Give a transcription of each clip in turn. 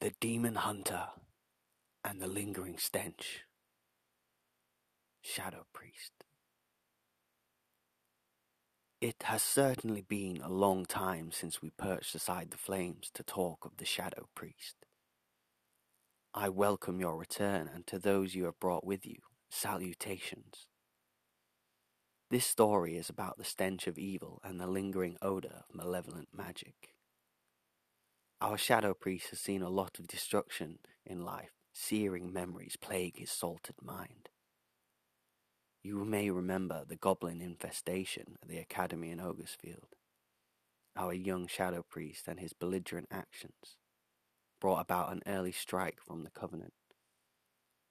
The Demon Hunter and the Lingering Stench. Shadow Priest. It has certainly been a long time since we perched aside the flames to talk of the Shadow Priest. I welcome your return, and to those you have brought with you, salutations. This story is about the stench of evil and the lingering odor of malevolent magic. Our shadow priest has seen a lot of destruction in life, searing memories plague his salted mind. You may remember the goblin infestation at the academy in Ogersfield. Our young shadow priest and his belligerent actions brought about an early strike from the covenant.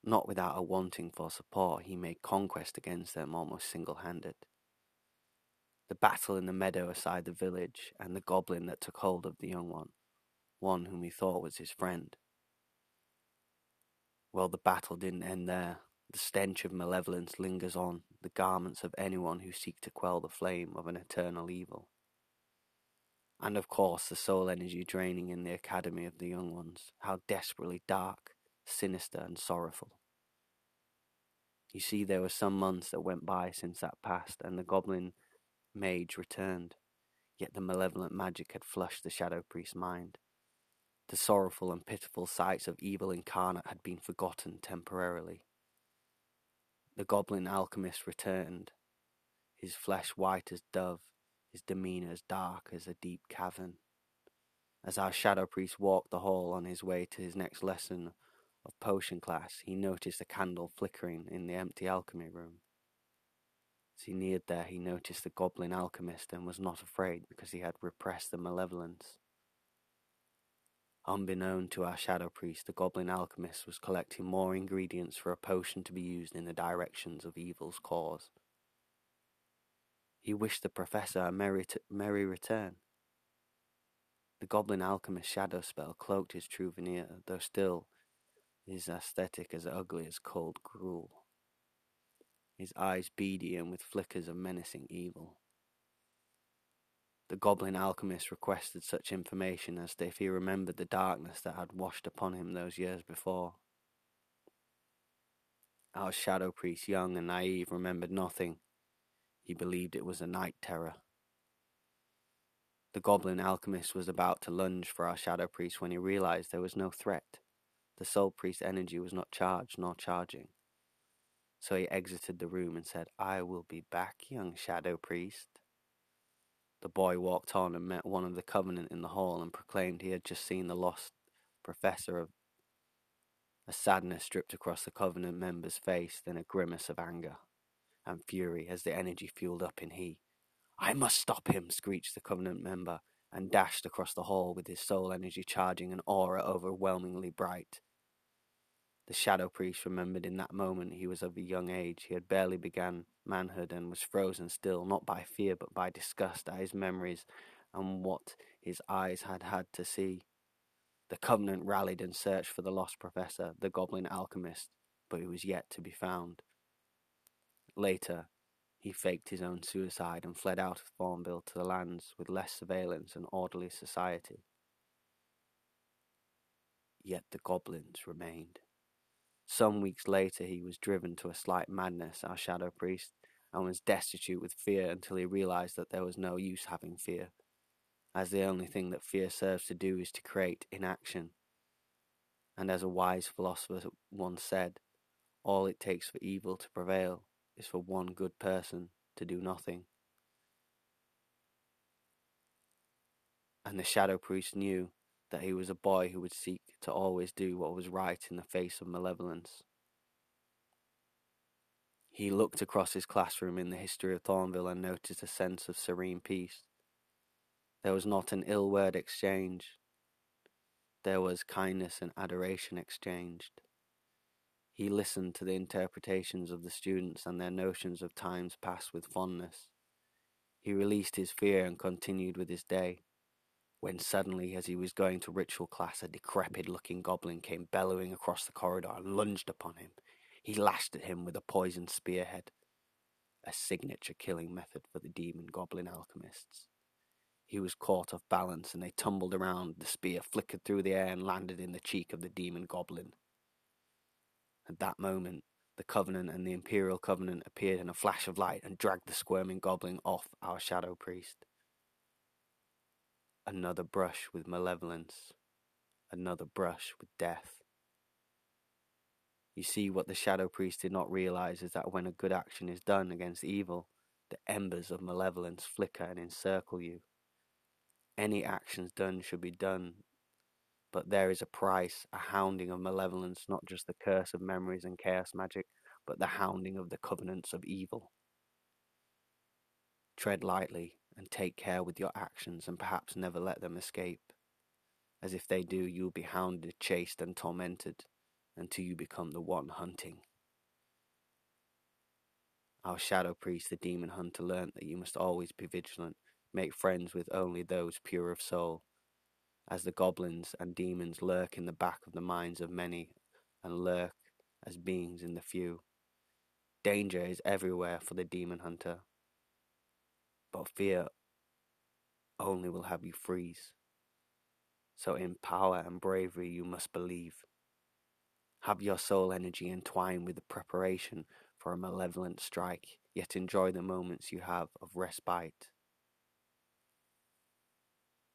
Not without a wanting for support, he made conquest against them almost single handed. The battle in the meadow aside the village, and the goblin that took hold of the young one, one whom he thought was his friend. Well, the battle didn't end there. The stench of malevolence lingers on the garments of anyone who seek to quell the flame of an eternal evil. And of course, the soul energy draining in the academy of the young ones, how desperately dark, sinister, and sorrowful. You see, there were some months that went by since that passed, and the goblin mage returned, yet the malevolent magic had flushed the shadow priest's mind. The sorrowful and pitiful sights of evil incarnate had been forgotten temporarily. The goblin alchemist returned, his flesh white as dove, his demeanour as dark as a deep cavern. As our shadow priest walked the hall on his way to his next lesson of potion class, he noticed a candle flickering in the empty alchemy room. As he neared there, he noticed the goblin alchemist and was not afraid because he had repressed the malevolence. Unbeknown to our shadow priest, the goblin alchemist was collecting more ingredients for a potion to be used in the directions of evil's cause. He wished the professor a merry, t- merry return. The goblin alchemist's shadow spell cloaked his true veneer, though still his aesthetic as ugly as cold gruel. His eyes beady and with flickers of menacing evil. The goblin alchemist requested such information as if he remembered the darkness that had washed upon him those years before. Our shadow priest, young and naive, remembered nothing. He believed it was a night terror. The goblin alchemist was about to lunge for our shadow priest when he realized there was no threat. The soul priest's energy was not charged nor charging. So he exited the room and said, I will be back, young shadow priest. The boy walked on and met one of the covenant in the hall and proclaimed he had just seen the lost professor of a sadness stripped across the covenant member's face, then a grimace of anger and fury as the energy fueled up in he. I must stop him, screeched the covenant member, and dashed across the hall with his soul energy charging an aura overwhelmingly bright. The shadow priest remembered in that moment he was of a young age. He had barely begun manhood and was frozen still, not by fear but by disgust at his memories and what his eyes had had to see. The Covenant rallied and searched for the lost professor, the goblin alchemist, but he was yet to be found. Later, he faked his own suicide and fled out of Thornville to the lands with less surveillance and orderly society. Yet the goblins remained. Some weeks later, he was driven to a slight madness, our shadow priest, and was destitute with fear until he realized that there was no use having fear, as the only thing that fear serves to do is to create inaction. And as a wise philosopher once said, all it takes for evil to prevail is for one good person to do nothing. And the shadow priest knew that he was a boy who would seek to always do what was right in the face of malevolence. He looked across his classroom in the history of Thornville and noticed a sense of serene peace. There was not an ill word exchanged. There was kindness and adoration exchanged. He listened to the interpretations of the students and their notions of times past with fondness. He released his fear and continued with his day when suddenly, as he was going to ritual class, a decrepit looking goblin came bellowing across the corridor and lunged upon him. He lashed at him with a poisoned spearhead, a signature killing method for the demon goblin alchemists. He was caught off balance and they tumbled around. The spear flickered through the air and landed in the cheek of the demon goblin. At that moment, the Covenant and the Imperial Covenant appeared in a flash of light and dragged the squirming goblin off our Shadow Priest. Another brush with malevolence, another brush with death. You see, what the Shadow Priest did not realize is that when a good action is done against evil, the embers of malevolence flicker and encircle you. Any actions done should be done but there is a price, a hounding of malevolence, not just the curse of memories and chaos magic, but the hounding of the covenants of evil. Tread lightly and take care with your actions, and perhaps never let them escape. As if they do, you will be hounded, chased, and tormented until you become the one hunting. Our shadow priest, the demon hunter, learnt that you must always be vigilant, make friends with only those pure of soul, as the goblins and demons lurk in the back of the minds of many and lurk as beings in the few. Danger is everywhere for the demon hunter, but fear only will have you freeze. So, in power and bravery, you must believe. Have your soul energy entwined with the preparation for a malevolent strike, yet enjoy the moments you have of respite